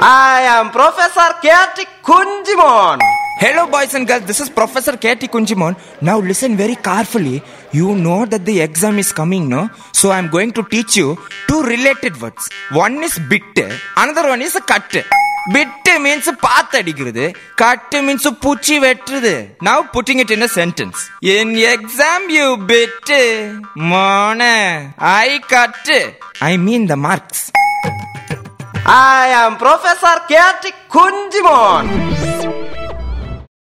I am Professor K.T. Kunjimon. Hello, boys and girls. This is Professor K.T. Kunjimon. Now, listen very carefully. You know that the exam is coming, no? So, I'm going to teach you two related words. One is bit, another one is cut. Bit means பாத்தடிக்கிறது cut means பூச்சி வெட்டுறது Now, putting it in a sentence. In exam, you bit. மோன I cut. I mean the marks. I am Professor K.T. Kunjimon.